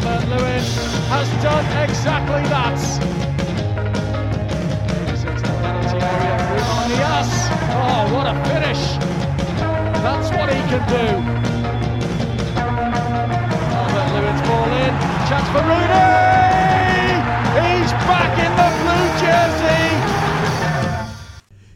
Dominic Calvert-Lewin has done exactly that. Dias. Oh, what a finish! That's what he can do. Calvert-Lewin's ball in. Chance for Rooney. He's back in the blue jersey.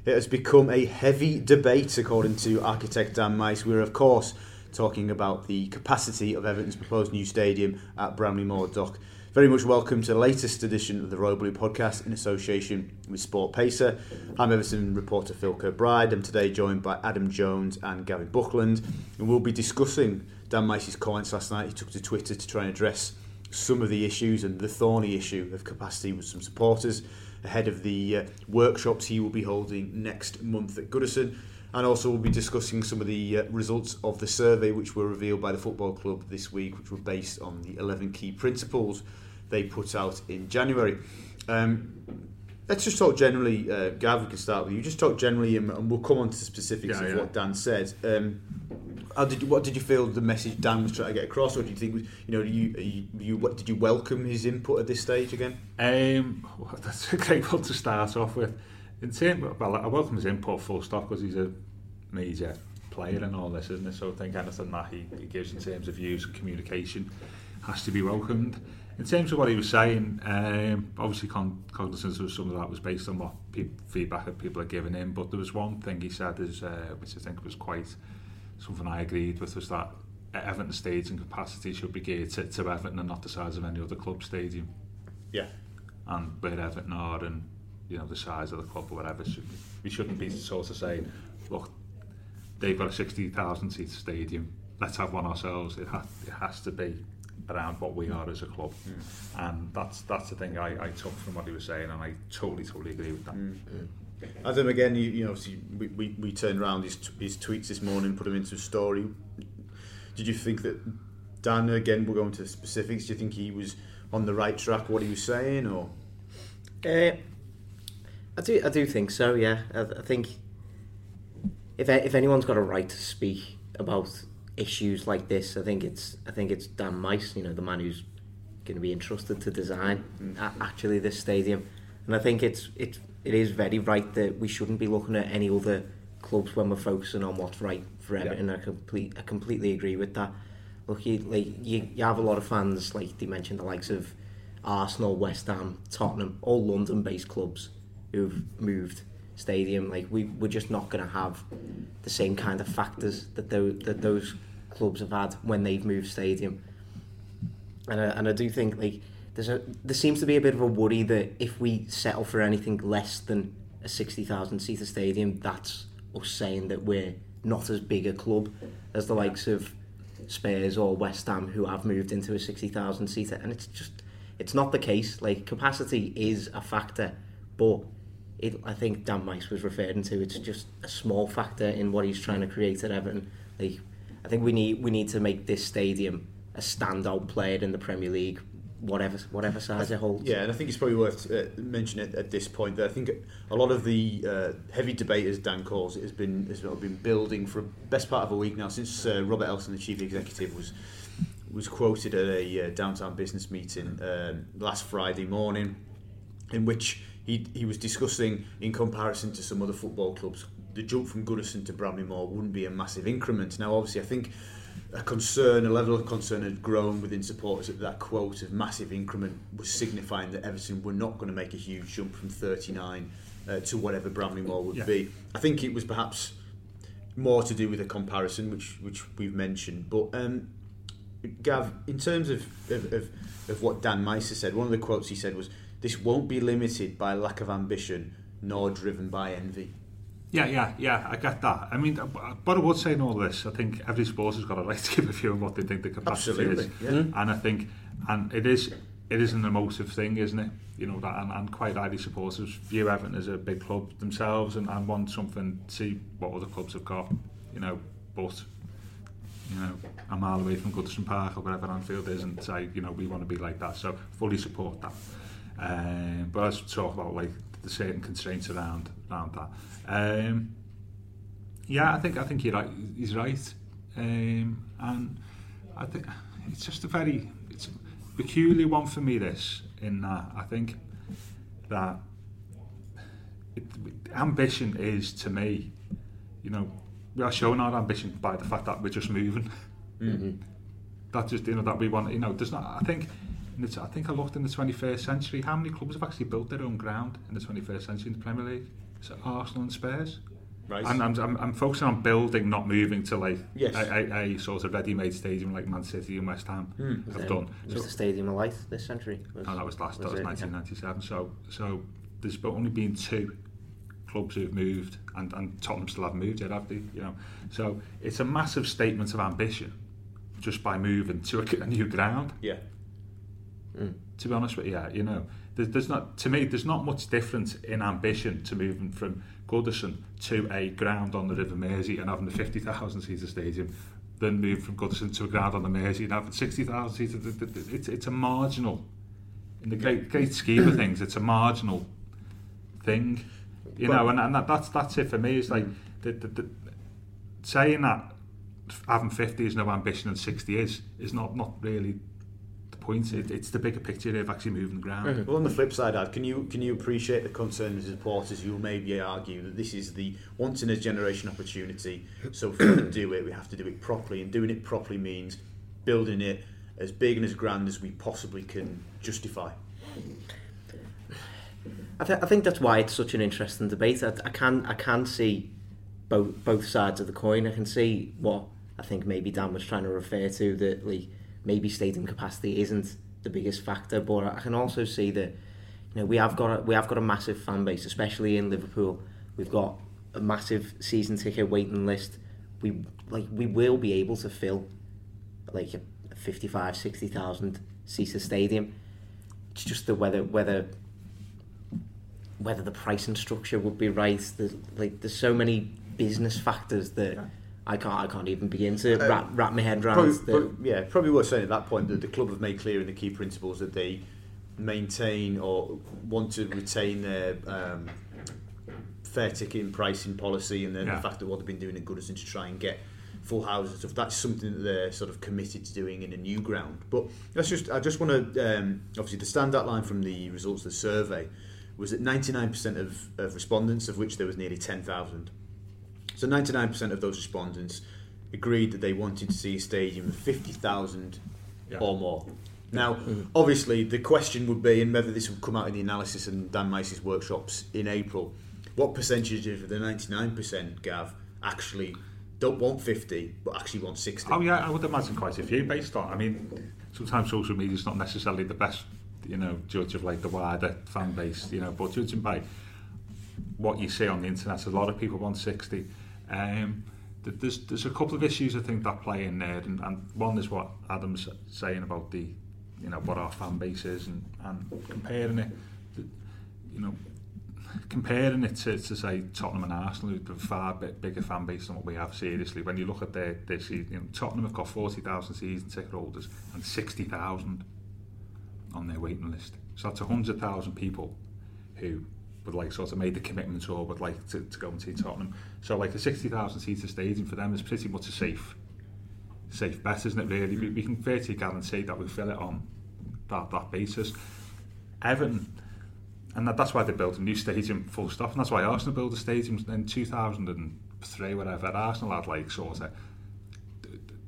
It has become a heavy debate, according to architect Dan Meis. We're, of course, talking about the capacity of Everton's proposed new stadium at Bramley Moore Dock. Very much welcome to the latest edition of the Royal Blue podcast in association with SportPesa. I'm Everton reporter Phil Kirkbride. I'm today joined by Adam Jones and Gavin Buckland, and we'll be discussing Dan Meis's comments last night. He took to Twitter to try and address some of the issues and the thorny issue of capacity with some supporters ahead of the uh, workshops he will be holding next month at Goodison. And also, we'll be discussing some of the uh, results of the survey which were revealed by the football club this week, which were based on the 11 key principles they put out in January. Um, let's just talk generally, uh, Gav, we can start with you. Just talk generally, and, and we'll come on to the specifics Yeah, of yeah. what Dan said. Um, how did you, what did you feel the message Dan was trying to get across, or do you think was- you know you, you, you what, did you welcome his input at this stage again? Um, well, that's a great one to start off with. In term, well, I welcome his input full stop because he's a major player in all this, isn't it? So I think anything that he, he gives in terms of views and communication has to be welcomed. In terms of what he was saying, um, obviously con- cognizance of some of that was based on what pe- feedback that people are giving him, but there was one thing he said is, uh, which I think was quite something I agreed with, was that Everton stadium capacity should be geared to, to Everton and not the size of any other club stadium Yeah. and where Everton are and you know the size of the club or whatever. Should, we shouldn't be sort of saying look they've got a 60,000 seat stadium let's have one ourselves. It, ha- it has to be around what we are as a club. And that's that's the thing I, I took from what he was saying and I totally totally agree with that. Adam, again, you, you know, obviously we, we, we turned around his, t- his tweets this morning, put them into a story. Did you think that Dan, again, we'll go into specifics, do you think he was on the right track, what he was saying, or? Uh, I do, I do think so. Yeah, I, I think if if anyone's got a right to speak about issues like this, I think it's I think it's Dan Meis. You know, the man who's going to be entrusted to design a- actually this stadium, and I think it's it's it is very right that we shouldn't be looking at any other clubs when we're focusing on what's right for Everton. I complete I completely agree with that. Look, you, like you, you have a lot of fans like you mentioned the likes of Arsenal, West Ham, Tottenham, all London-based clubs who've moved stadium. Like we we're just not going to have the same kind of factors that those that those clubs have had when they've moved stadium. And I, and I do think like there's a there seems to be a bit of a worry that if we settle for anything less than a sixty thousand seater stadium, that's us saying that we're not as big a club as the likes of Spurs or West Ham who have moved into a sixty thousand seater, and it's just it's not the case. Like capacity is a factor, but it, I think Dan Meis was referring to it's just a small factor in what he's trying to create at Everton. Like I think we need we need to make this stadium a standout player in the Premier League, whatever whatever size it holds. Yeah, and I think it's probably worth uh, mentioning at, this point that I think a lot of the uh, heavy debate, as Dan calls it, has been has been building for best part of a week now since uh, Robert Elstone, the chief executive, was was quoted at a uh, downtown business meeting um, last Friday morning, in which he he was discussing in comparison to some other football clubs, the jump from Goodison to Bramley Moore wouldn't be a massive increment. Now, obviously, I think a concern, a level of concern had grown within supporters that that quote of massive increment was signifying that Everton were not going to make a huge jump from 39 uh, to whatever Bramley Moore would Yeah. be. I think it was perhaps more to do with a comparison, which which we've mentioned. But um, Gav, in terms of, of, of, of what Dan Meiser said, one of the quotes he said was, "This won't be limited by lack of ambition nor driven by envy." Yeah, yeah, yeah, I get that. I mean, but I would say in all this, I think every sport has got a right to give a view on what they think the capacity Absolutely, is. yeah. Hmm? And I think, and it is, it is an emotive thing, isn't it? You know, that, and, and quite rightly supporters view Everton as a big club themselves and, and want something, to see what other clubs have got, you know, but, you know, a mile away from Goodison Park or wherever Anfield is and say, you know, we want to be like that. So fully support that. Um, but let's talk about like the certain constraints around around that. Um, yeah, I think I think you're right. He's right, um, and I think it's just a very it's a peculiar one for me. This in that I think that it, ambition is to me, you know, we are showing our ambition by the fact that we're just moving. That just you know that we want. You know, there's not. I think. In the- I think I looked in the 21st century. How many clubs have actually built their own ground in the 21st century in the Premier League? Is it Arsenal and Spurs? Right. And I'm, I'm, I'm focusing on building, not moving to like Yes. a, a, a sort of ready-made stadium like Man City and West Ham hmm. have done. Was So, the Stadium of Light this century? no, that was last. that was it? 1997. So, so there's only been two clubs who've moved, and, and Tottenham still haven't moved yet, have they? You know, so it's a massive statement of ambition just by moving to a, a new ground. Yeah. To be honest with you, yeah, you know, there's, there's not to me there's not much difference in ambition to moving from Goodison to a ground on the River Mersey and having the 50,000 seater stadium than move from Goodison to a ground on the Mersey and having 60,000 seater. th- th- th- It's, it's a marginal, in the great, great scheme of things, it's a marginal thing, you know, and, and that, that's that's it for me. It's like the, the, the, saying that having 50 is no ambition and 60 is is not not really point. It, it's the bigger picture of actually moving the ground. Well, on the flip side, Ad, can you can you appreciate the concern of supporters who maybe argue that this is the once in a generation opportunity? So if we're going to do it, we have to do it properly, and doing it properly means building it as big and as grand as we possibly can justify. I, th- I think that's why it's such an interesting debate. I, I can I can see both both sides of the coin. I can see what I think maybe Dan was trying to refer to that like maybe stadium capacity isn't the biggest factor, but I can also see that you know we have got a, we have got a massive fan base, especially in Liverpool. We've got a massive season ticket waiting list. We like we will be able to fill like a 55 60,000 seater stadium. It's just the whether whether whether the pricing structure would be right. There's, like there's so many business factors that I can't I can't even begin to Uh, wrap, wrap my head around. Probably, that- pro- yeah, probably worth saying at that point that the club have made clear in the key principles that they maintain or want to retain their um, fair ticketing pricing policy and then Yeah. the fact that what they've been doing at Goodison to try and get full houses and stuff. That's something that they're sort of committed to doing in a new ground. But let's just I just want to um, obviously the standout line from the results of the survey was that 99% of, of respondents, of which there was nearly 10,000, so 99% of those respondents agreed that they wanted to see a stadium of 50,000 Yeah. or more. Now, mm-hmm. obviously, the question would be, and whether this would come out in the analysis and Dan Meiser's workshops in April, what percentage of the 99%, Gav, actually don't want 50, but actually want 60? Oh yeah, I would imagine quite a few based on. I mean, sometimes social media is not necessarily the best, you know, judge of like the wider fan base, you know. But judging by what you see on the internet, a lot of people want sixty. Um, there's there's a couple of issues I think that play in there, and, and one is what Adam's saying about the, you know, what our fan base is, and, and comparing it, th- you know, comparing it to, to say Tottenham and Arsenal, who've a far bit bigger fan base than what we have. Seriously, when you look at their their season, you know, Tottenham have got forty thousand season ticket holders and sixty thousand on their waiting list. So that's hundred thousand people who would like sort of made the commitment or would like to, to go and see Tottenham. So like a sixty thousand seater stadium for them is pretty much a safe safe bet, isn't it? Really, we, we can virtually guarantee that we fill it on that that basis. Everton and that, that's why they built a new stadium full stop and that's why Arsenal built a stadium in 2003 whatever Arsenal had like sort of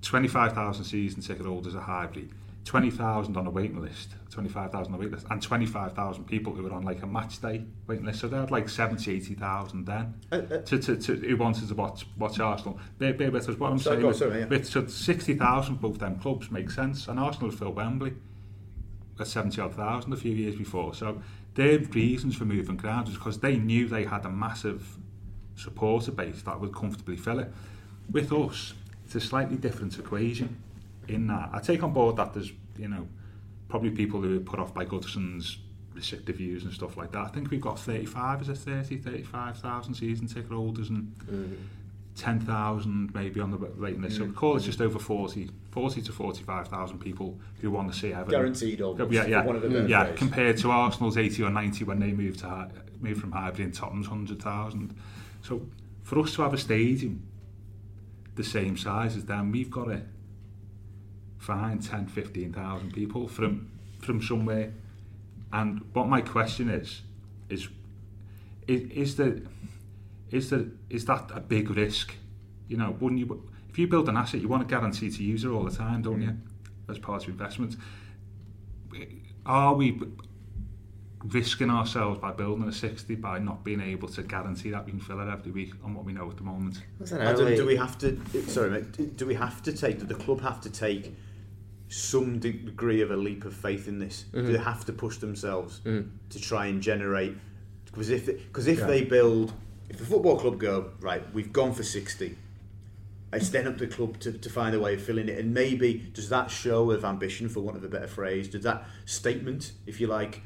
25,000 season ticket holders at Highbury, 20,000 on a waiting list, 25,000 on a waiting list, and 25,000 people who were on like a match day waiting list. So they had like 70, 80,000 then Uh, uh, to, to, to, who wanted to watch, watch Arsenal. Bear, bear with us, what I'm Sorry, saying sorry, yeah. with so 60,000 both them clubs make sense, and Arsenal filled Wembley at 70 odd thousand a few years before. So their reasons for moving ground is because they knew they had a massive supporter base that would comfortably fill it. With us, it's a slightly different equation in that. I take on board that there's, you know, probably people who are put off by Goodison's restrictive views and stuff like that. I think we've got 35, is it 30, 35,000 season ticket holders and mm-hmm. 10,000 maybe on the waiting list. So we call it just over 40, 40 to 45,000 people who want to see Everton. Guaranteed almost, Yeah, yeah, want of better yeah. Compared to Arsenal's 80 or 90 when they moved to moved from Highbury and Tottenham's 100,000. So for us to have a stadium the same size as them, we've got to find 10, 15,000 people from from somewhere. And what my question is, is, is, is the is that is that a big risk? You know, wouldn't you? If you build an asset, you want to guarantee to use it all the time, don't you? As part of investment, are we risking ourselves by building a 60 by not being able to guarantee that we can fill it every week on what we know at the moment? I don't I know, don't, like- do we have to? Sorry, mate. do- Do we have to take? Do the club have to take some degree of a leap of faith in this? Do they have to push themselves mm-hmm. to try and generate? Because if because if Yeah. they build, if the football club go right, we've gone for sixty. It's then up to the club to, to find a way of filling it, and maybe does that show of ambition, for want of a better phrase, does that statement, if you like,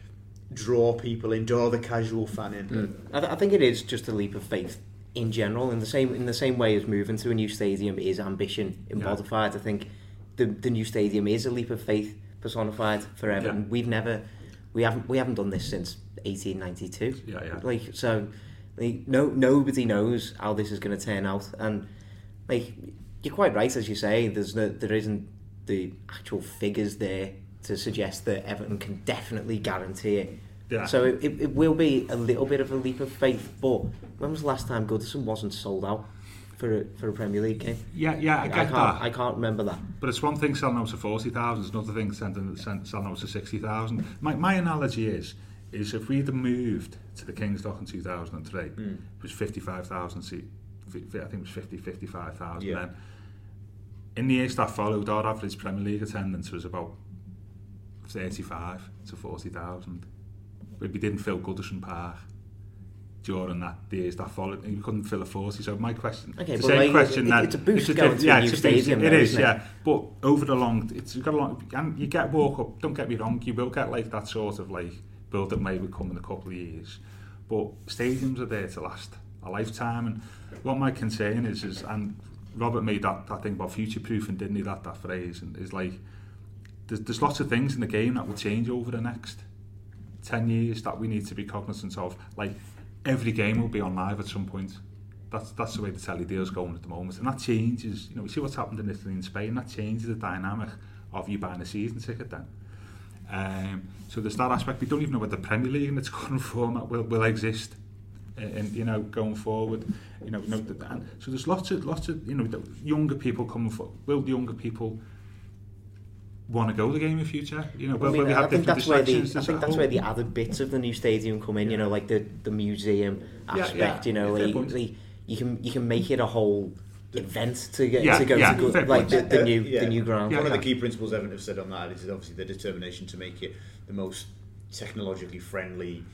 draw people in, draw the casual fan in? Mm. I, th- I think it is just a leap of faith in general. In the same in the same way as moving to a new stadium is ambition embodified. I think the the new stadium is a leap of faith personified forever. Everton. Yeah. We've never we haven't we haven't done this since 1892. Yeah, yeah. Like so, like, no nobody knows how this is going to turn out, and like you're quite right as you say. There's no there isn't the actual figures there to suggest that Everton can definitely guarantee it. Yeah. So it, it, it will be a little bit of a leap of faith, but when was the last time Goodison wasn't sold out for a, for a Premier League game? Yeah, yeah, I get I can't that. I can't remember that. But it's one thing selling out to 40,000, it's another thing selling, selling out to 60,000. My, my analogy is, is if we'd moved to the King's Dock in 2003, hmm. it was 55,000 seat, I think it was 50, 55,000 Yeah. then. In the years that followed, our average Premier League attendance was about 35 to 40,000. But we didn't fill Goodison Park during that the years that followed. We couldn't fill a 40. So my question, Okay, the same like, question it- that it's a boost a going to yeah, new it's a boost. stadium It though, is, it? yeah. But over the long, it's got a long, and you get walk up. Don't get me wrong, you will get like that sort of like build up may come in a couple of years. But stadiums are there to last a lifetime. And what my concern is, is and Robert made that, that thing about future proofing, didn't he? That that phrase, and is like there's, there's lots of things in the game that will change over the next 10 years that we need to be cognizant of. Like, every game will be on live at some point. That's that's the way the telly deal's going at the moment. And that changes, you know, we see what's happened in Italy and Spain, that changes the dynamic of you buying a season ticket then. Um, so there's that aspect. We don't even know what the Premier League in its current format will, will exist. And you know, going forward, you know, and so there's lots of lots of you know, younger people coming for. Will the younger people want to go to the game in the future? You know, I, will, mean, will we I have think different that's where the? I There's think that's whole- where the added bits of the new stadium come in. You know, like the the museum aspect. yeah, you know, fair like, like, you can you can make it a whole event to get Yeah, to go yeah, to go, like point. the, the Uh, new yeah. the new ground. Yeah, One of the key principles Everton have said on that is obviously the determination to make it the most technologically friendly,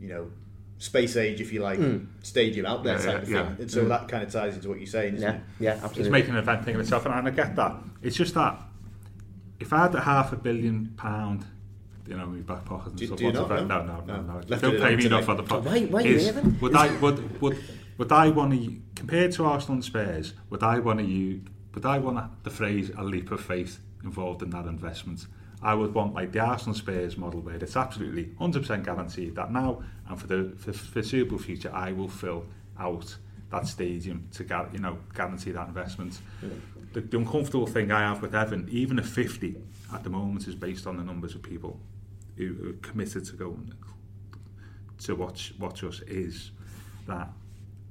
you know, space age, if you like, stadium out there Yeah, type yeah, of yeah. thing. And so that kind of ties into what you're saying, isn't Yeah, it? yeah, it's making an event thing of itself, and I get that. It's just that if I had a half a billion pound, you know, in my back pocket and Do- stuff, do you what's not? the- No? no, no, no, No. no. Left Don't pay me enough me. for the pot. Why- why is, you haven't? would I would would would I want to compared to Arsenal and Spurs? Would I want to use? Would I want the phrase a leap of faith involved in that investment? I would want like the Arsenal Spurs model where it's absolutely 100% guaranteed that now and for the for foreseeable future I will fill out that stadium to gar- you know guarantee that investment. The, the uncomfortable thing I have with Evan, even a 50 at the moment, is based on the numbers of people who are committed to go to watch watch us. Is that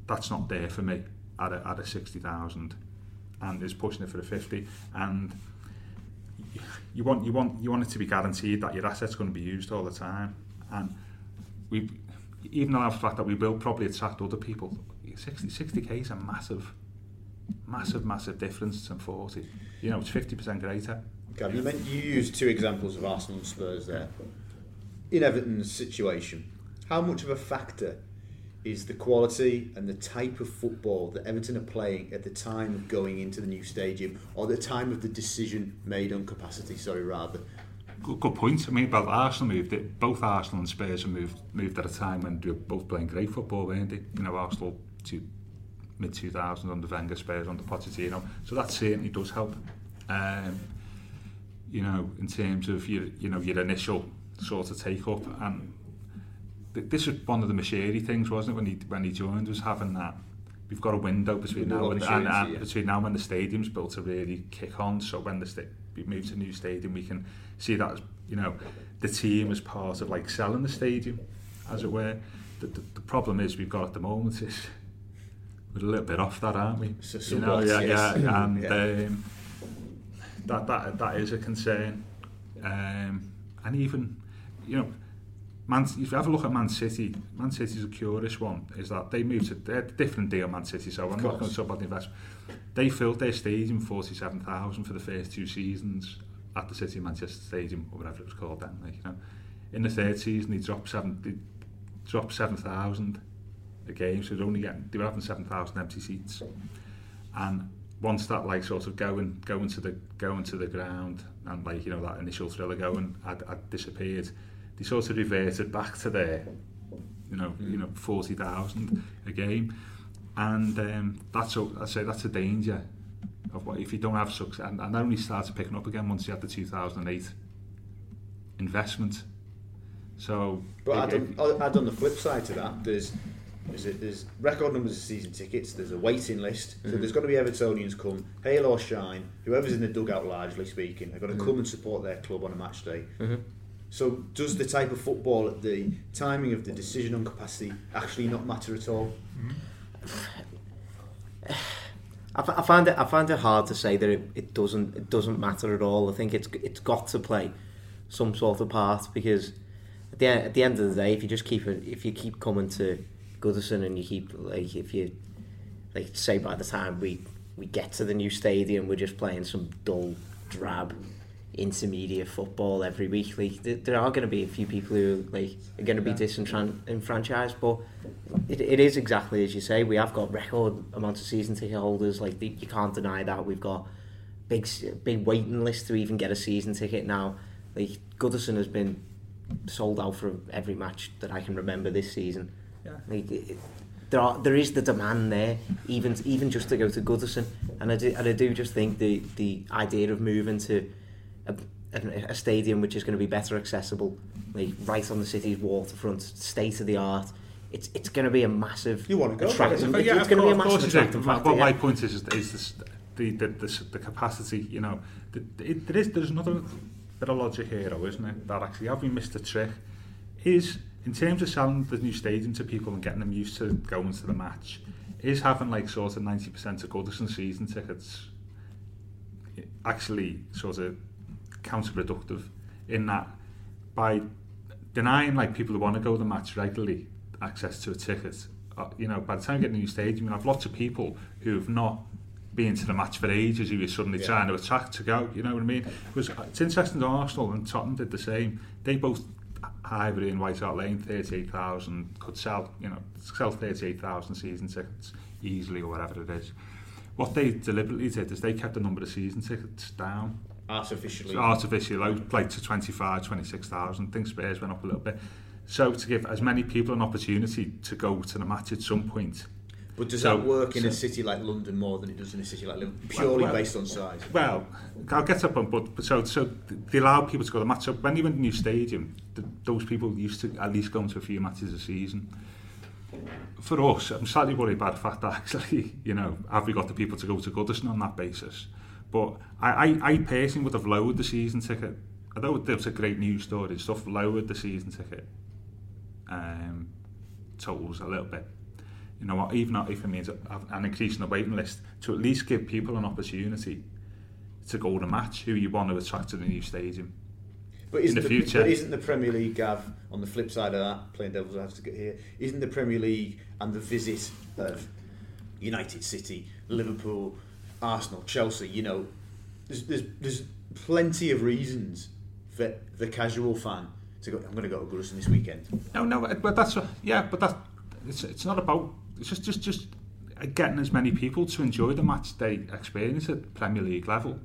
that's not there for me at a, at a 60,000 and is pushing it for a 50 and you want you want you want it to be guaranteed that your asset's going to be used all the time and we even though the fact that we will probably attract other people 60 60k is a massive massive massive difference to 40 you know it's 50% greater Gary, you, meant, you used two examples of Arsenal and Spurs there. In Everton's situation, how much of a factor is the quality and the type of football that Everton are playing at the time of going into the new stadium or the time of the decision made on capacity, sorry, rather? Good, good point. I mean, well, Arsenal moved it. Both Arsenal and Spurs have moved moved at a time when they were both playing great football, weren't they? You know, Arsenal to mid 2000s under Wenger, Spurs under Pochettino. So that certainly does help. Um, you know, in terms of your, you know, your initial sort of take up. And th this was one of the Moshiri things, wasn't it, when he when he joined, was having that. We've got a window between now and, and, and yeah. between now and the stadium's built to really kick on. So when the sta we move to a new stadium, we can see that as you know the team as part of like selling the stadium, as it were. The, the, the problem is we've got at the moment is we're a little bit off that, aren't we? So, so you know, yeah, yes. yeah, and yeah. Um, that that that is a concern. Um, and even, you know, Man, if you have a look at Man City, Man City's a curious one, is that they moved to, they're a different deal, Man City, so I'm not going to talk about the investment. They filled their stadium 47,000 for the first two seasons at the City of Manchester Stadium, or whatever it was called then, like, you know. In the third season, they dropped seven, they dropped 7,000. A game, so only getting, they were having 7,000 empty seats. And once that like sort of going going to the going to the ground and like you know that initial thriller going had, had disappeared they sort of reverted back to their you know you know 40,000 a game and um, that's a, I say that's a danger of what if you don't have success and, and that only started picking up again once you had the 2008 investment so But if- add on, I'll add on the flip side to that, there's there's, a, there's record numbers of season tickets, there's a waiting list, so mm-hmm. there's got to be Evertonians come, hail or shine, whoever's in the dugout largely speaking, are going to come and support their club on a match day. Mm-hmm. So does the type of football the timing of the decision on capacity actually not matter at all? Mm-hmm. I, f- I find it I find it hard to say that it, it doesn't it doesn't matter at all. I think it's it's got to play some sort of part because at the end, at the end of the day, if you just keep it, if you keep coming to Goodison and you keep like if you like say by the time we we get to the new stadium, we're just playing some dull, drab, intermediate football every week. Like there, there are going to be a few people who like are going to be disenfranchised, but it, it is exactly as you say. We have got record amounts of season ticket holders. Like the, you can't deny that. We've got big big waiting list to even get a season ticket now. Like Goodison has been sold out for every match that I can remember this season. Yeah. Like, it, there are there is the demand there, even even just to go to Goodison, and I do and I do just think the the idea of moving to a, a, a stadium which is going to be better accessible, like right on the city's waterfront, state of the art. It's it's going to be a massive. You wanna go, attractive- But it- yeah, it's of going to be a course- of massive course it is. attractive But- factor. But my point is, is, is this, the, the, the, the capacity, you know, the, it, there is, there's another bit of logic here, though, isn't it? That actually, have we missed a trick? Is, in terms of selling the new stadium to people and getting them used to going to the match, is having like sort of 90% of Goodison season tickets actually sort of counterproductive in that by denying like people who want to go to the match regularly access to a ticket uh, you know by the time you get a new stadium you have lots of people who've not been to the match for ages who are suddenly Yeah. trying to attract to go you know what I mean because it's interesting that Arsenal and Tottenham did the same they both Highbury and White Hart Lane 38,000 could sell you know sell 38,000 season tickets easily or whatever it is what they deliberately did is they kept the number of season tickets down Artificially. artificially low, like to 25, 26,000. I think Spurs went up a little bit. So to give as many people an opportunity to go to the match at some point. But does So- that work in a city like London more than it does in a city like Liverpool? Purely well- based on size. Well, I'll get up on, but so so they allow people to go to the match. So when you went to a new stadium, th those people used to at least go to a few matches a season. For us, I'm slightly worried about the fact that actually, you know, have we got the people to go to Goodison on that basis? But I, I, I personally would have lowered the season ticket. Although there's a great news story, and stuff lowered the season ticket um, totals a little bit. You know what, even if it means an increase in the waiting list, to at least give people an opportunity to go to match who you want to attract to the new stadium. But isn't in the future. but isn't the Premier League, Gav, on the flip side of that, playing devil's advocate here, isn't the Premier League and the visit of United City, Liverpool, Arsenal, Chelsea, you know, there's, there's, there's plenty of reasons for the casual fan to go, I'm going to go to Goodison this weekend. No, no, but that's, yeah, but that, it's, it's not about, just, just, just getting as many people to enjoy the match day experience at Premier League level.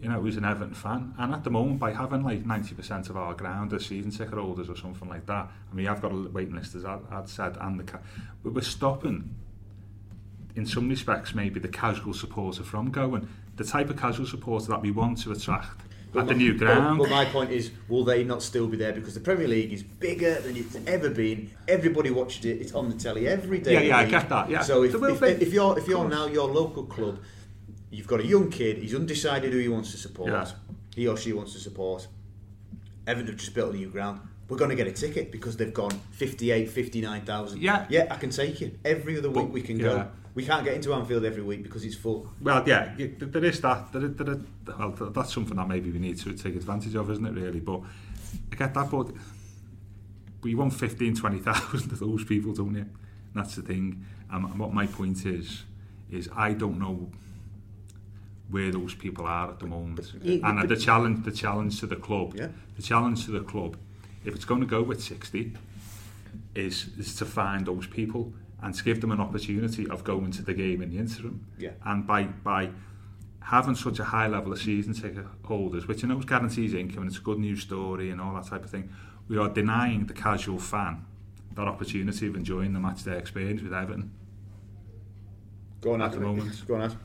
You know, who's an Everton fan, and at the moment, by having like 90% of our ground as season ticket holders or something like that, I mean, I've got a waiting list, as I'd said, and the but we're stopping, in some respects, maybe the casual supporter from going. The type of casual supporter that we want to attract But at the new ground. But, my point is, will they not still be there because the Premier League is bigger than it's ever been? Everybody watched it. It's on the telly every day. Yeah, yeah, I get that, yeah. So if, There if, if you're if you're now your local club, you've got a young kid. He's undecided who he wants to support. Yeah. He or she wants to support. Everton have just built a new ground. We're going to get a ticket because they've gone 58, 59,000. Yeah. Yeah, I can take you. Every other week But- we can yeah. go. We can't get into Anfield every week because it's full. Well, yeah, there is that. There, there, there, well, that's something that maybe we need to take advantage of, isn't it, really? But I get that, but, we want 15, 20,000 of those people, don't you? That's the thing. Um, and what my point is, is I don't know where those people are at the moment. you- and uh, the challenge, the challenge to the club, Yeah. the challenge to the club, if it's going to go with 60, is, is to find those people and to give them an opportunity of going to the game in the interim. Yeah. And by by having such a high level of season ticket holders, which I know guarantees income and it's a good news story and all that type of thing, we are denying the casual fan that opportunity of enjoying the match day experience with Everton. Go on At the moment. Go on Adam.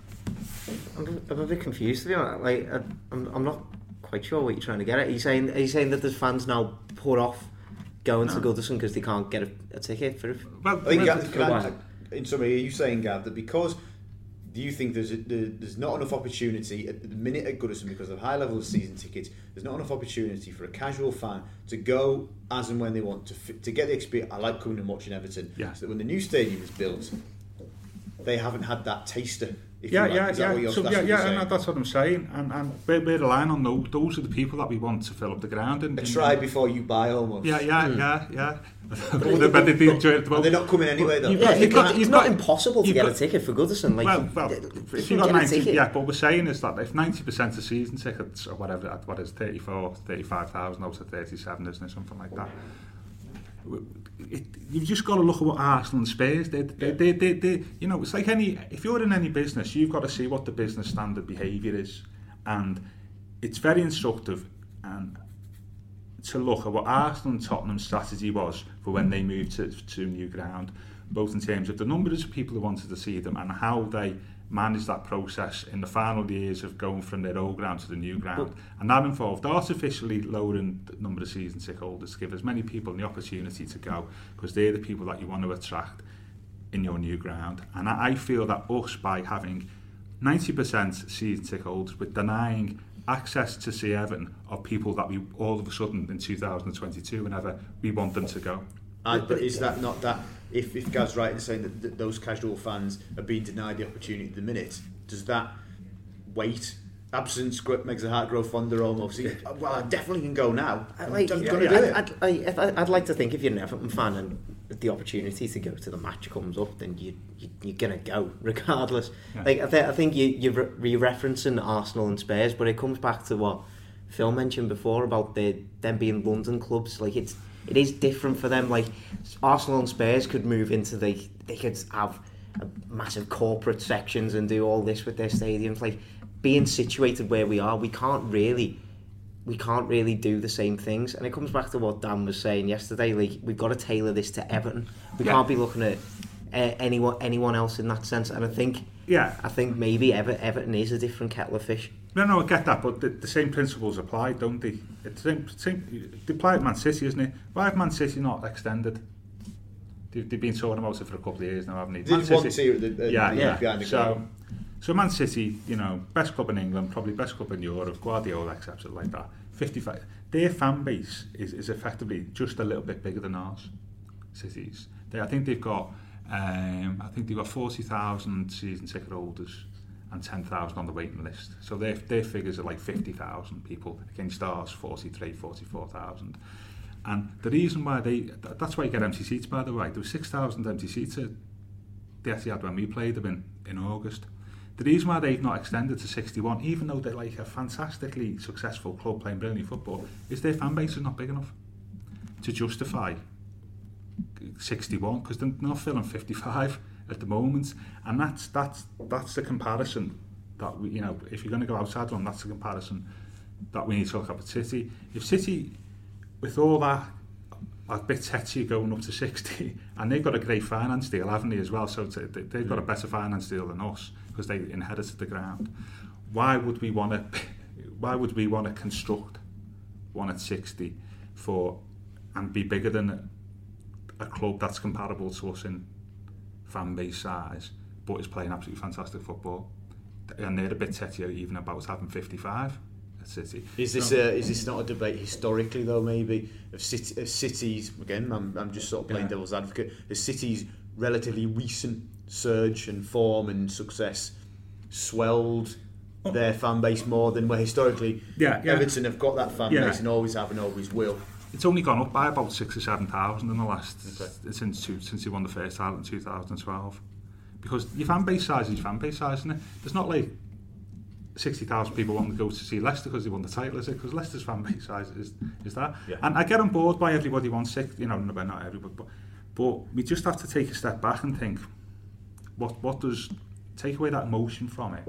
I'm, I'm a bit confused to be honest. Like, I, I'm, I'm not quite sure what you're trying to get at. Are you saying, are you saying that there's fans now put off going to Goodison because they can't get a, a ticket for it? Well, I think, well, Gav, I, in summary, are you saying, Gav, that because do you think there's a, there's not enough opportunity at the minute at Goodison because of high level of season tickets? There's not enough opportunity for a casual fan to go as and when they want to to get the experience. I like coming and watching Everton. Yeah. So that when the new stadium is built, they haven't had that taster. If yeah, like. yeah, Is that what yeah. So that's yeah, yeah, saying? and that's what I'm saying. And and we're, we're relying on those. Those are the people that we want to fill up the ground. And, a try before you buy almost. Yeah, yeah, hmm. yeah, yeah. but they do enjoy it at the And moment. they're not coming anyway though. You've Yeah, got- it's you've not, got- it's not impossible to you've get a ticket for Goodison. Like, well, you- well, you if can you got get a 90, ticket. yeah, but we're saying is that if 90% of season tickets or whatever, at what is 34, 35,000 out of 37, isn't it, something like that. It, you've just got to look at what Arsenal and Spurs did. They, they, they, they, you know, it's like any. If you're in any business, you've got to see what the business standard behaviour is, and it's very instructive and to look at what Arsenal and Tottenham's strategy was for when they moved to, to new ground, both in terms of the numbers of people who wanted to see them and how they managed that process in the final years of going from their old ground to the new ground. and that involved artificially lowering the number of season ticket holders to give as many people the opportunity to go because they're the people that you want to attract in your new ground. And I, I feel that us, by having 90% season ticket holders, but denying access to see Everton of people that we all of a sudden in 2022, whenever we want them to go. And, but is that not that? If, if Gav's right in saying that, that those casual fans are being denied the opportunity at the minute, does that weight? Absence gr- makes the heart grow fonder almost. Well, I definitely can go now. Uh, I'm, Like, I'm yeah, going to yeah, do it. I'd, I'd, I- if I- I'd like to think if you're an Everton fan and the opportunity to go to the match comes up, then you, you you're gonna go regardless. Yeah. Like I, th- I think you you're re- referencing Arsenal and Spurs, but it comes back to what Phil mentioned before about the them being London clubs. Like it's it is different for them. Like Arsenal and Spurs could move into the they could have a massive corporate sections and do all this with their stadiums. Like being situated where we are, we can't really we can't really do the same things. And it comes back to what Dan was saying yesterday. Like we've got to tailor this to Everton. We Yeah. can't be looking at uh, anyone anyone else in that sense. And I think Yeah. I think maybe Ever- Everton is a different kettle of fish. No, no, I get that, but the, the same principles apply, don't they? It's the same, same, they apply at Man City, isn't it? Why have Man City not extended? They've, they've been talking about it for a couple of years now, haven't they? Did Man one at the- at yeah, the- yeah. behind the so, goal. so Man City, you know, best club in England, probably best club in Europe. Guardiola accepts it like that. Fifty-five. Their fan base is, is effectively just a little bit bigger than ours. Cities. They, I think they've got Um, I think they've got 40,000 season ticket holders and 10,000 on the waiting list. So their, their figures are like 50,000 people against ours 43, 44,000. And the reason why they, th- that's why you get empty seats by the way, there were 6,000 empty seats at the Etihad when we played them in, in August. The reason why they've not extended to 61, even though they're like a fantastically successful club playing brilliant football, is their fan base is not big enough to justify 61 because they're not filling 55 at the moment. And that's that's that's the comparison that we you know if you're going to go outside one that's the comparison that we need to look at with City if City with all that a bit tetchy going up to 60 and they've got a great finance deal haven't they as well? So t- they- they've got a mm. better finance deal than us because they inherited the ground. Why would we want to why would we want to construct one at 60 for and be bigger than a club that's comparable to us in fan base size, but is playing absolutely fantastic football. And they're a bit tetchy even about having 55 at City. Is this a, is this not a debate historically though maybe of, city, of cities again I'm, I'm just sort of playing Yeah. devil's advocate the city's relatively recent surge and form and success swelled oh. their fan base more than where historically Yeah, yeah. Everton have got that fan Yeah. base and always have and always will It's only gone up by about six or seven thousand in the last Okay. since two, since he won the first title in 2012. Because your fan base size is your fan base size, isn't it? There's not like 60,000 people wanting to go to see Leicester because they won the title, is it? Because Leicester's fan base size is, is that. Yeah. And I get on board by everybody wants six, you know, no, not everybody, but, but we just have to take a step back and think, what what does, take away that emotion from it,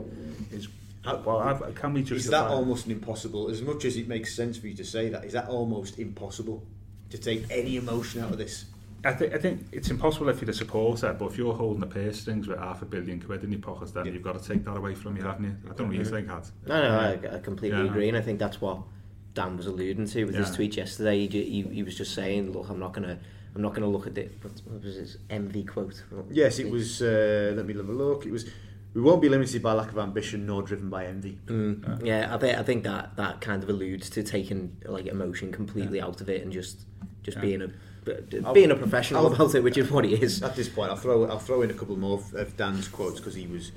is, How- well, I, can we just... is that almost an impossible as much as it makes sense for you to say that is that almost impossible to take any emotion out of this I, th- I think it's impossible if you're a supporter, but if you're holding the purse strings with half a billion quid in your pockets, then Yeah. you've got to take that away from you, haven't you? I don't really think that. No, no, I, I completely Yeah. agree, and I think that's what Dan was alluding to with his tweet yesterday. He, he, he was just saying, "Look, I'm not gonna, I'm not gonna look at it." What, what was his MV quote? yes it was uh, let me have a look it was we won't be limited by lack of ambition nor driven by envy Mm, yeah, I think I think that that kind of alludes to taking like emotion completely out of it and just just Yeah. being a being a professional I'll- about it, which is what he is. At this point, I'll throw I'll throw in a couple more of, of Dan's quotes because he was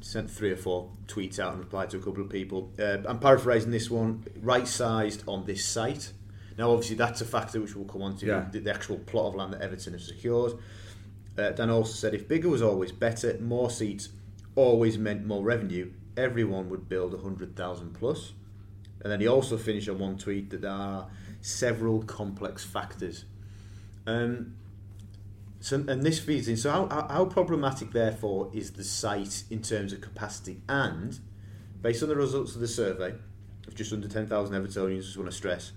sent three or four tweets out and replied to a couple of people. Uh, I'm paraphrasing this one. Right sized on this site. Now, obviously, that's a factor which we'll come on to. Yeah. The, the actual plot of land that Everton have secured. Uh, Dan also said if bigger was always better, more seats always meant more revenue. Everyone would build hundred thousand plus. And then he also finished on one tweet that there are several complex factors. Um, so, and this feeds in. So, how, how, how problematic, therefore, is the site in terms of capacity? And based on the results of the survey of just under 10,000 Evertonians, just want to stress,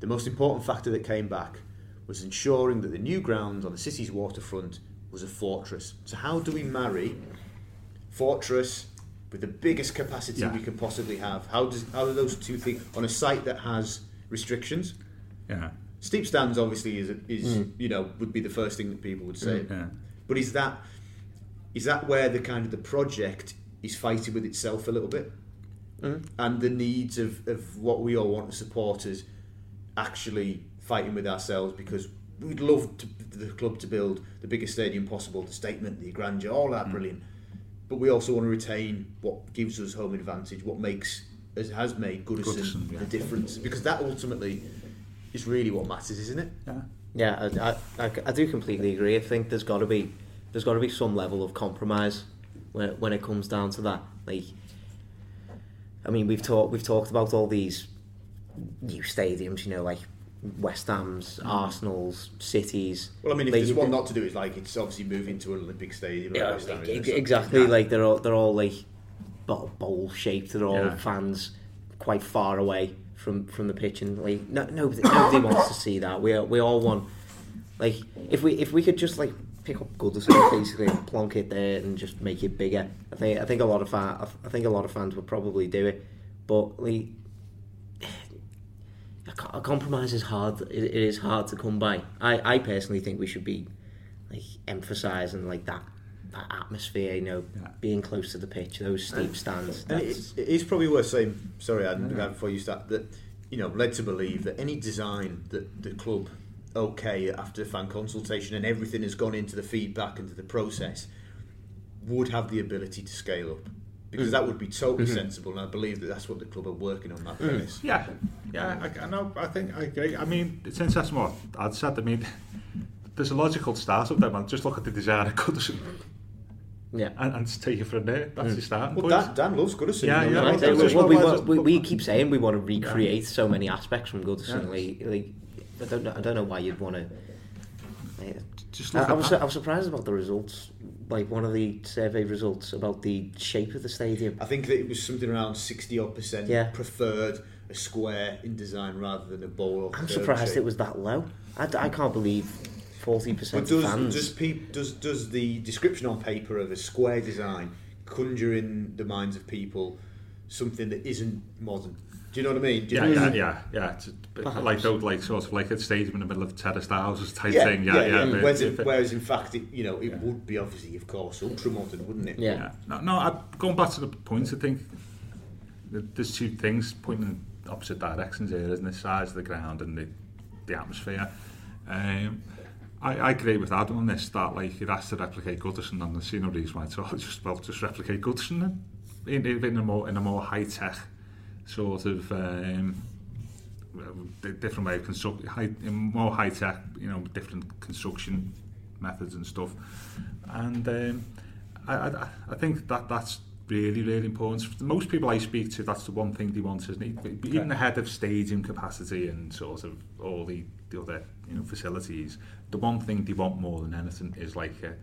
the most important factor that came back was ensuring that the new ground on the city's waterfront was a fortress. So, how do we marry fortress with the biggest capacity Yeah. we can possibly have? How does how do those two things on a site that has restrictions? Yeah. Steep stands obviously is is mm. you know would be the first thing that people would say. Mm, yeah. But is that is that where the kind of the project is fighting with itself a little bit, mm. and the needs of, of what we all want as supporters actually fighting with ourselves because we'd love to, the club to build the biggest stadium possible, the statement, the grandeur, all that brilliant. But we also want to retain what gives us home advantage, what makes as has made Goodison, Goodison, yeah. the difference, because that ultimately is really what matters, isn't it? Yeah. Yeah, I, I, I, I do completely agree. I think there's got to be there's got to be some level of compromise when when it comes down to that. Like, I mean, we've talked we've talked about all these new stadiums, you know, like West Ham's, Arsenal's, cities. Well, I mean, if Like, there's one not to do, it's like it's obviously moving to an Olympic stadium. like Yeah, West Ham, ex- isn't it? Exactly. Like they're all they're all like bowl shaped. They're all Yeah. fans quite far away from from the pitch, and like no, nobody nobody wants to see that. We we all want like if we if we could just like pick up Goodison basically and plonk it there and just make it bigger. I think I think a lot of fan, I think a lot of fans would probably do it, but like. A compromise is hard. It, it is hard to come by. I, I personally think we should be like emphasising like that that atmosphere. You know, Yeah. being close to the pitch, those steep stands. And That's, it, it is probably worth saying, sorry, Adam, before you start, that you know led to believe that any design that the club okay after fan consultation and everything has gone into the feedback and to the process, would have the ability to scale up. Because that would be totally mm-hmm. sensible, and I believe that that's what the club are working on that mm. premise. Yeah, yeah, I, I know. I think I agree. I mean, since that's what I'd said. I mean, there's a logical start of them. Man. Just look at the design of Goodison Yeah. and, and take it from there. That's the mm. starting Well, point. Dan, Dan loves Goodison. Yeah, you know, yeah, right? well, Well, we, what we, I want, we, we keep saying we want to recreate so many aspects from Goodison. Like, like, I don't know. I don't know why you'd want to. Just look I at was that. I was surprised about the results. Like one of the survey results about the shape of the stadium. I think that it was something around 60 odd percent Yeah. preferred a square in design rather than a bowl. I'm surprised shape. it was that low. I, d- I can't believe forty But percent does fans. does, peop, does does the description on paper of a square design conjure in the minds of people something that isn't modern? Do you know what I mean? Do you Yeah, know- yeah, yeah, yeah. It's a like those, like sort of like a stadium in the middle of terraced houses type Yeah, thing. yeah, Yeah, yeah. yeah. but Whereas, if in, whereas in fact, it, you know, it would be obviously, of course, ultra modern, wouldn't it? yeah. Yeah. No, no I, going back to the point, I think there's two things pointing in opposite directions here, isn't it? Size of the ground and the, the atmosphere. Um, I, I agree with Adam on this, that like it has to replicate Goodison and the scenery no reason why it's all just, well, just replicate Goodison then. in, in, in, a more, in a more high-tech sort of um, different way of construct, high, more high-tech, you know, different construction methods and stuff. And um, I, I, I think that that's really, really important. For most people I speak to, that's the one thing they want, isn't it? Even ahead of stadium capacity and sort of all the, the other you know facilities, the one thing they want more than anything is like a,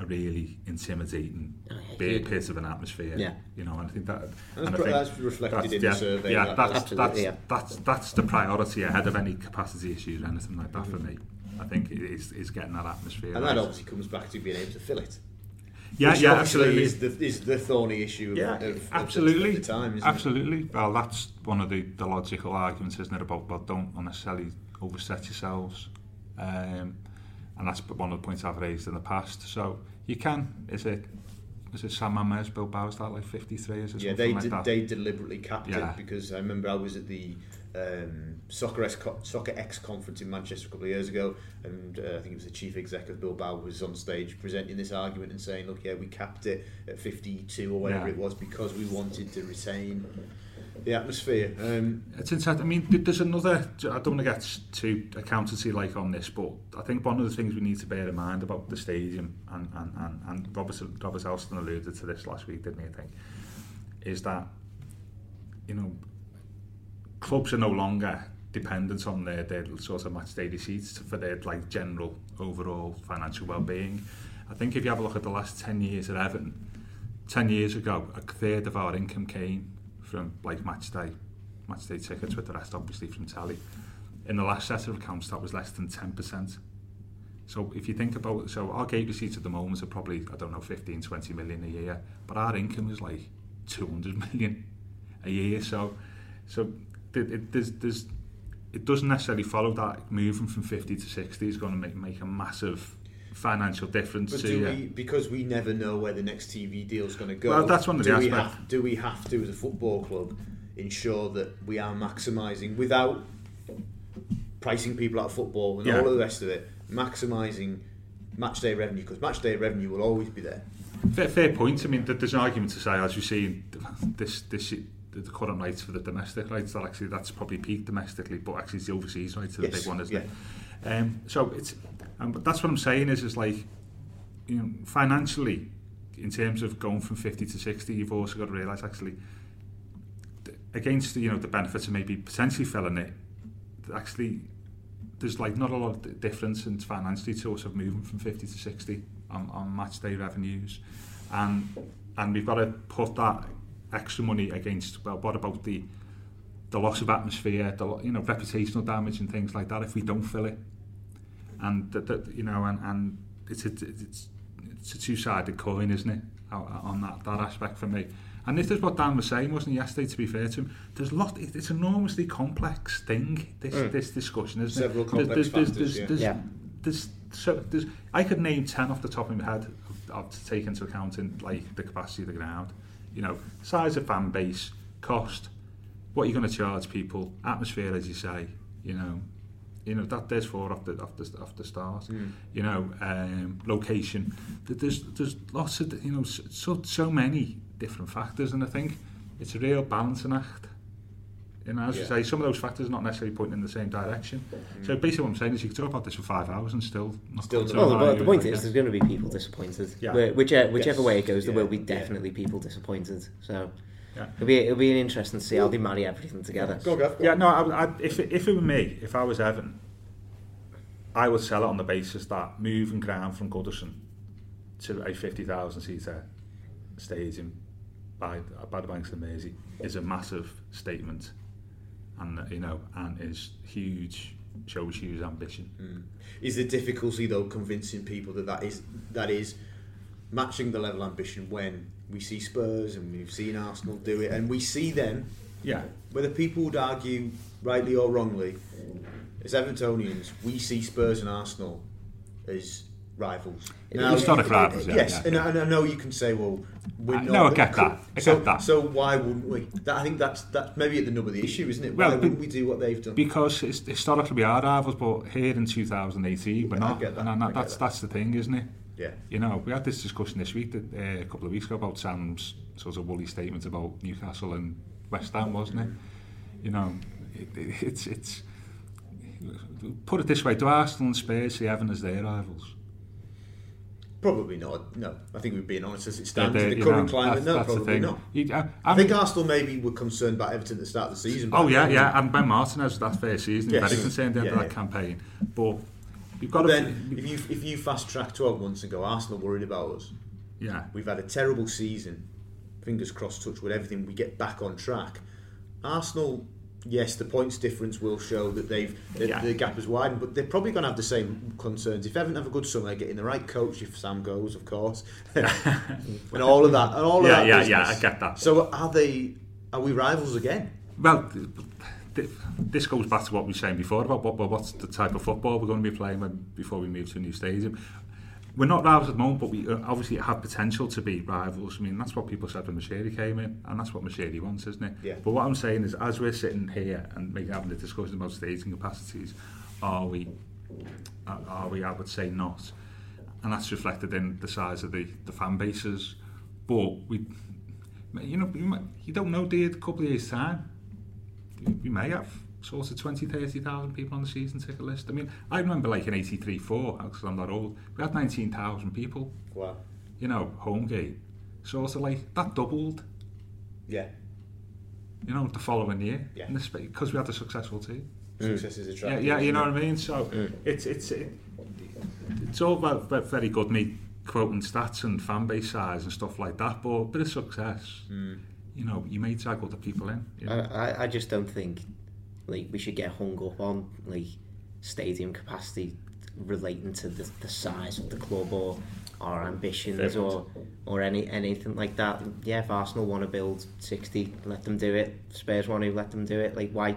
a really intimidating beer pit of an atmosphere. Yeah. You know, and I think that And and I that's, think that's reflected in yeah, the survey. Yeah, that- that's, that's- that's, Absolutely, yeah. that's, that's the priority ahead of any capacity issues or anything like that for me. I think it is, is getting that atmosphere. and right. that obviously comes back to being able to fill it. yeah, Which yeah, absolutely. is the, is the thorny issue Yeah, of, of, absolutely. of the time, isn't absolutely. Well, that's one of the, the logical arguments, isn't it, about well, don't unnecessarily overset yourselves. Um, and that's one of the points I've raised in the past. So you can, is it, is it San Mamés, Bill Bowers, that like 53, is it? Yeah, they, like did, they deliberately capped Yeah. it because I remember I was at the um, Soccer, X, Soccerex conference in Manchester a couple of years ago, and uh, I think it was the chief executive Bilbao was on stage presenting this argument and saying, "Look, yeah, we capped it at 52 or whatever Yeah. it was because we wanted to retain the atmosphere." Um, It's interesting. I mean, there's another. I don't want to get too accountancy like on this, but I think one of the things we need to bear in mind about the stadium, and and and, and Robert Robert Elstone alluded to this last week, didn't he? I think, is that you know clubs are no longer dependent on their, their sort of match day receipts for their like general overall financial well-being. I think if you have a look at the last 10 years at Everton, 10 years ago, a third of our income came from like match day, match day tickets, with the rest obviously from tally. In the last set of accounts, that was less than 10%. So if you think about so our gate receipts at the moment are probably, I don't know, 15, 20 million a year, but our income is like 200 million a year. So, so it, it, there's, there's, it doesn't necessarily follow that moving from 50 to 60 is going to make, make a massive financial difference But to do we, because we never know where the next TV deal is going to go. Well, that's one of the do we aspects. have, do we have to, as a football club, ensure that we are maximising without pricing people out of football and Yeah. all of the rest of it, maximising match day revenue because match day revenue will always be there. Fair, fair point. I mean, there's an argument to say, as you see, this this the the current rights for the domestic rights that actually that's probably peaked domestically, but actually it's the overseas rights are the Yes, big one, isn't yeah. it? Um, so it's but that's what I'm saying is is like you know financially in terms of going from 50 to 60 you've also got to realise actually against the, you know the benefits of maybe potentially filling it actually there's like not a lot of difference in financially to us of moving from 50 to 60 on, on match day revenues. And and we've got to put that extra money against well what about the the loss of atmosphere the you know reputational damage and things like that if we don't fill it and that, that you know and, and it's a, it's it's a two-sided coin isn't it on that that aspect for me. And this is what Dan was saying wasn't he yesterday to be fair to him? There's a lot it's an enormously complex thing this hmm. this discussion isn't Several it complex there's, factors, yeah. there's, Yeah. there's, so there's I could name 10 off the top of my head of, of to take into account in like the capacity of the ground you know size of fan base cost what you're going to charge people atmosphere as you say you know You know that there's four off the off the off the start. Mm. You know, um, location. Th- There's there's lots of you know so so many different factors, and I think it's a real balancing act. You know, as Yeah. you say, some of those factors are not necessarily pointing in the same direction. So basically, what I'm saying is, you can talk about this for five hours and still not Still come to not- Well, the, point like, is, yeah. there's going to be people disappointed. Yeah. Where- Whichever, whichever Yes. way it goes, there Yeah. will be Yeah. definitely people disappointed. So Yeah. it'll be it'll be interesting to see how they marry everything together. Go, Gav, go. Yeah, no, I, I, if, it, if it were me, if I was Evan, I would sell it on the basis that moving ground from Goodison to a 50,000 seater stadium by, by the banks of the Mersey is a massive statement and, you know, and is huge, shows huge ambition. Mm. Is the difficulty though convincing people that that is that is matching the level of ambition when we see Spurs and we've seen Arsenal do it and we see them Yeah, whether people would argue rightly or wrongly as Evertonians we see Spurs and Arsenal as rivals. Historic rivals, yeah, yes, yeah, and, yeah. I- and I know you can say, well, we're uh, I- not. no, I get that, I so, get that. So why wouldn't we? That, I think that's that maybe at the nub of the issue, isn't it? Why Well, wouldn't we do what they've done? because it's, historically we are rivals, but here in 2018 we're not. get that, And, I get that's, that. that's the thing, isn't it? Yeah. You know, we had this discussion this week, that, uh, a couple of weeks ago, about Sam's sort of woolly statement about Newcastle and West Ham, wasn't it? You know, it, it, it's it's put it this way: do Arsenal and Spurs see Evan as their rivals? Probably not. No, I think we're being honest as it stands in the current know, climate. No, probably not. You- I, I think mean- Arsenal maybe were concerned about Everton at the start of the season. Oh yeah, yeah, and Ben Martinez that first season, Yes. very concerned at the end Yeah, of that yeah. campaign. But you've got But to then, if you if you fast track 12 months and go, Arsenal worried about us. yeah, We've had a terrible season. Fingers crossed, touch with everything. We get back on track. Arsenal, yes, the points difference will show that they've the, Yeah. the gap has widened, but they're probably going to have the same concerns. If Everton have a good summer, getting the right coach, if Sam goes, of course, and all of that, and all of that. yeah, business. yeah, I get that. So are they? Are we rivals again? Well, this goes back to what we were saying before about what, what's the type of football we're going to be playing when, before we move to a new stadium. We're not rivals at the moment, but we uh, obviously have potential to be rivals. I mean, that's what people said when Moshiri came in, and that's what Moshiri wants, isn't it? Yeah. But what I'm saying is, as we're sitting here and making having a discussion about staging capacities, are we? Are we? I would say not, and that's reflected in the size of the, the fan bases. But we, you know, you, might, you don't know, you, a couple of years time we may have sort of 20, 30,000 people on the season ticket list. I mean, I remember like in 83 4, because I'm not old, we had 19,000 people, Wow. you know, home game. Sort of like, that doubled, Yeah. you know, the following year. Yeah. Because we had a successful team. Mm. Success is Yeah, attractive. yeah, you know what I mean? So mm. it's, it's, it, it's all about, ve- very good, me quoting stats and fan base size and stuff like that, but a bit of success, mm. You know, you may drag other people in. You know? I, I, I just don't think like we should get hung up on like stadium capacity relating to the, the size of the club or our ambitions or or any anything like that. Yeah, if Arsenal want to build sixty, let them do it. Spurs want to let them do it. Like why?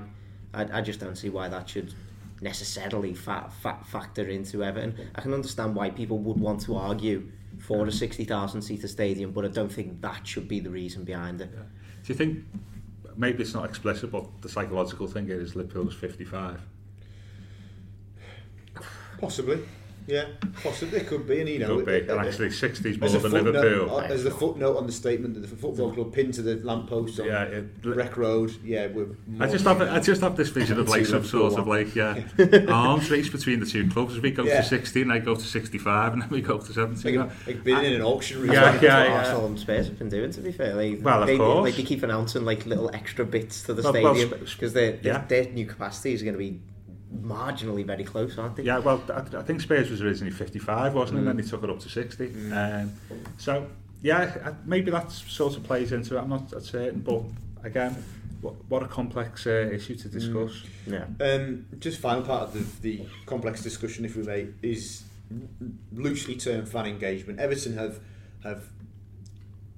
I, I just don't see why that should necessarily fa- fa- factor into Everton. I can understand why people would want to argue for a sixty thousand seater stadium, but I don't think that should be the reason behind it. Do you think maybe it's not explicit, but the psychological thing is Liverpool's 55? Possibly. Yeah, possibly. It could be. And, you know, Could be. uh, And actually, 60s more than footnote, Liverpool. uh, as the footnote on the statement that the football club pinned to the lamppost on Yeah, it- Breck Road. Yeah, we're. I just have I just have this vision of like some sort of like yeah arms race between the two clubs. We go Yeah. to 60 and I go to 65 and then we go to 70. like, like being in an auction. room. Yeah, result. That's yeah, what yeah. Arsenal and Spurs have been doing, to be fair. Like, Well, of they, course. Like, they keep announcing like little extra bits to the Well, well, stadium sp- because their, their, yeah. their new capacity is going to be marginally very close, aren't they? Yeah, well, I, I think Spurs was originally 55, wasn't it? And then they took it up to 60. Um, so, yeah, I- maybe that sort of plays into it. I'm not certain, but again, what, what a complex uh, issue to discuss. Yeah. Um, just final part of the, the complex discussion, if we may, is loosely termed fan engagement. Everton have have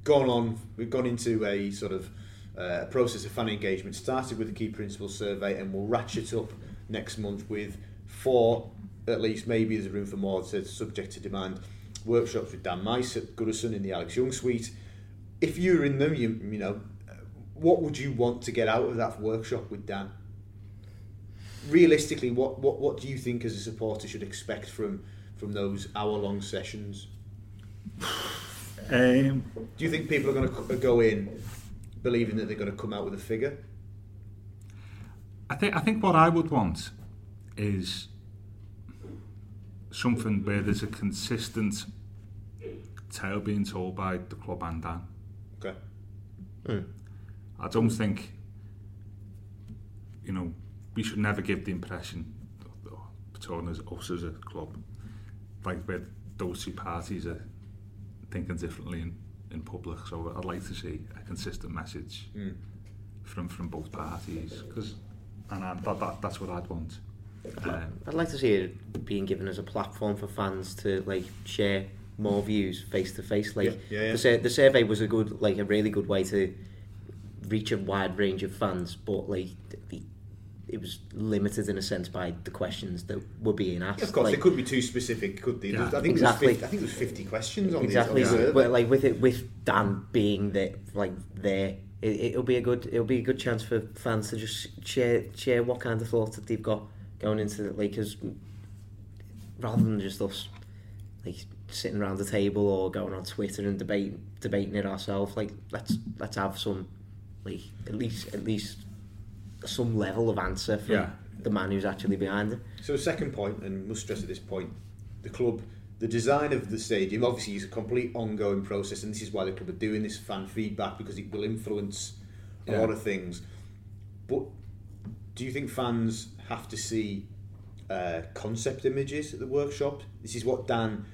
gone on. We've gone into a sort of uh, process of fan engagement. Started with the key principles survey, and we'll ratchet up next month with four, at least. Maybe there's room for more. Says subject to demand. Workshops with Dan Meis at Goodison in the Alex Young Suite. If you're in them, you you know, what would you want to get out of that workshop with Dan? realistically, what, what what do you think as a supporter should expect from from those hour long sessions? Um, Do you think people are going to go in believing that they're going to come out with a figure? I think I think what I would want is something where there's a consistent tale being told by the club and Dan. Okay. I don't think you know we should never give the impression between us, us as a club like where those two parties are thinking differently in, in public so I'd like to see a consistent message Mm. from from both parties because and I, that, that, that's what I'd want um, I'd like to see it being given as a platform for fans to like share more views face to face. Like Yeah, yeah, yeah. the sur- the survey was a good, like a really good way to reach a wide range of fans, but like the, it was limited in a sense by the questions that were being asked. Of course, like, they couldn't be too specific, could they? Yeah. I think Exactly. it was 50, I think it was fifty questions on exactly. the, on the but, but like with it, with Dan being there, like there, it, it'll be a good, it'll be a good chance for fans to just share share what kind of thoughts that they've got going into the Lakers rather than just us like sitting around the table or going on Twitter and debate debating it ourselves, like let's let's have some like at least at least some level of answer from Yeah. the man who's actually behind it. So, second point, and must stress at this point, the club, the design of the stadium obviously is a complete ongoing process, and this is why the club are doing this fan feedback because it will influence a Yeah. lot of things. But do you think fans have to see uh, concept images at the workshop? This is what Dan.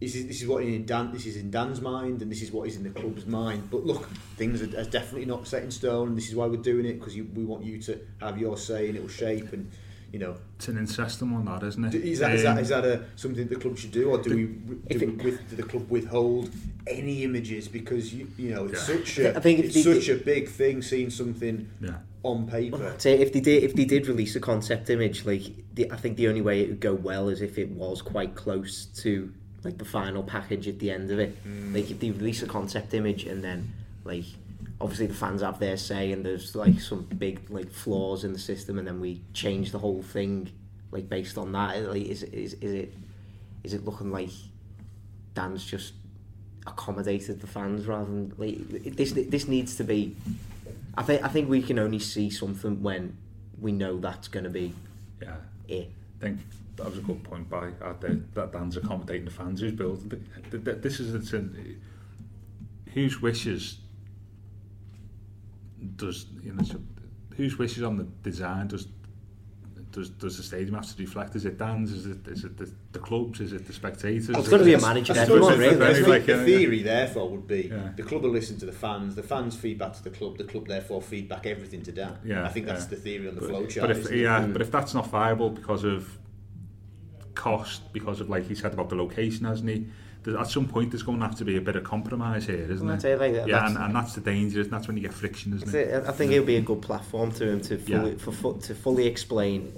This is, this is what in Dan. This is in Dan's mind, and this is what is in the club's mind. But look, things are, are definitely not set in stone. And this is why we're doing it because we want you to have your say, and it will shape. And you know, it's an incestum on that isn't it is that, is that, Um, is that a, something the club should do, or do we if do, we it- with, do the club withhold any images because you you know it's Yeah. such a I think it's they- such a big thing seeing something yeah on paper. Say if they did if they did release a concept image, like the, I think the only way it would go well is if it was quite close to like the final package at the end of it. Like if they release a concept image and then like obviously the fans have their say and there's like some big like flaws in the system and then we change the whole thing like based on that. Like is is is it is it looking like Dan's just accommodated the fans rather than like this this needs to be I think I think we can only see something when we know that's going to be yeah it. I think that was a good point by uh, that Dan's accommodating the fans who's building this is it's an, whose wishes does you know so whose wishes on the design does does does the stadium have to reflect is it Dan's is it is it the, the clubs is it the spectators It's Is got to be a it- manager I of everyone, the- really. very the, like, the uh, theory therefore would be Yeah. the club will listen to the fans, the fans feedback to the club, the club therefore feedback everything to Dan. Yeah, I think that's yeah. the theory on the but, flow chart. but if isn't it? yeah but if that's not viable because of cost because of like he said about the location hasn't he there's, at some point there's going to have to be a bit of compromise here isn't it that's it, like, yeah that's- and, and that's the danger and that's when you get friction isn't it it. I think it'll be a good platform to him to fully Yeah. for fu- to fully explain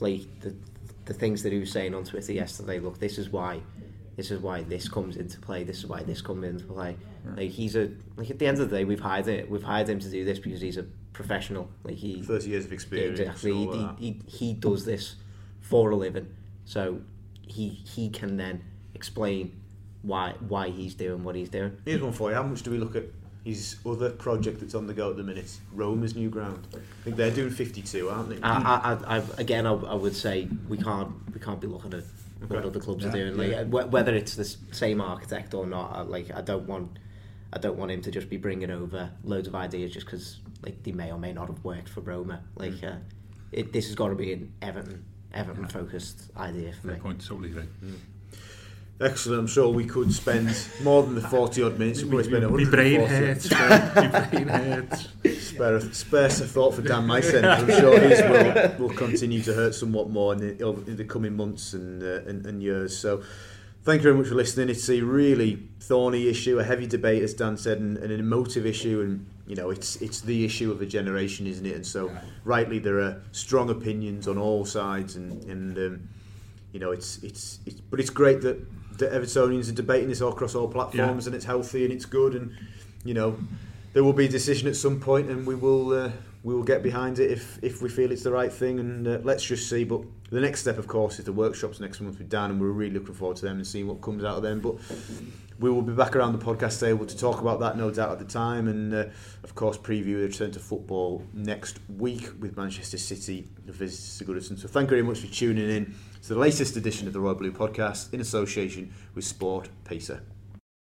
like the the things that he was saying on Twitter yesterday. Look, this is why this is why this comes into play. This is why this comes into play. Like he's a like at the end of the day, we've hired it. We've hired him to do this because he's a professional. Like he thirty years of experience. exactly. He, he, uh, he, he does this for a living, so he he can then explain why why he's doing what he's doing. Here's one for you. How much do we look at his other project that's on the go at the minute? Roma's new ground. I think they're doing 52, aren't they? I, I, I, I again, I, I would say we can't we can't be looking at what Okay. other clubs Yeah, are doing. Like wh- whether it's the same architect or not, I, like I don't want I don't want him to just be bringing over loads of ideas just because like they may or may not have worked for Roma. Like Mm. uh, it, this has got to be an Everton Everton focused idea for me. fair point totally agree Excellent. I'm sure we could spend more than the 40 odd minutes. We'll probably spend my brain 140. hurts my brain hurts Spare, spare a thought for Dan Meis's. I'm sure his will, will continue to hurt somewhat more in the, in the coming months and, uh, and, and years. So, thank you very much for listening. It's a really thorny issue, a heavy debate, as Dan said, and, and an emotive issue. And you know, it's it's the issue of a generation, isn't it? And so, rightly, there are strong opinions on all sides, and and um, you know, it's it's it's. But it's great that that Evertonians are debating this all across all platforms, Yeah. and it's healthy and it's good, and you know, there will be a decision at some point, and we will uh, we will get behind it if if we feel it's the right thing, and uh, let's just see. But the next step, of course, is the workshops next month with Dan, and we're really looking forward to them and seeing what comes out of them. But we will be back around the podcast table to talk about that, no doubt, at the time, and uh, of course, preview the return to football next week with Manchester City visitors to Goodison. So, thank you very much for tuning in to the latest edition of the Royal Blue podcast in association with Sport Pacer.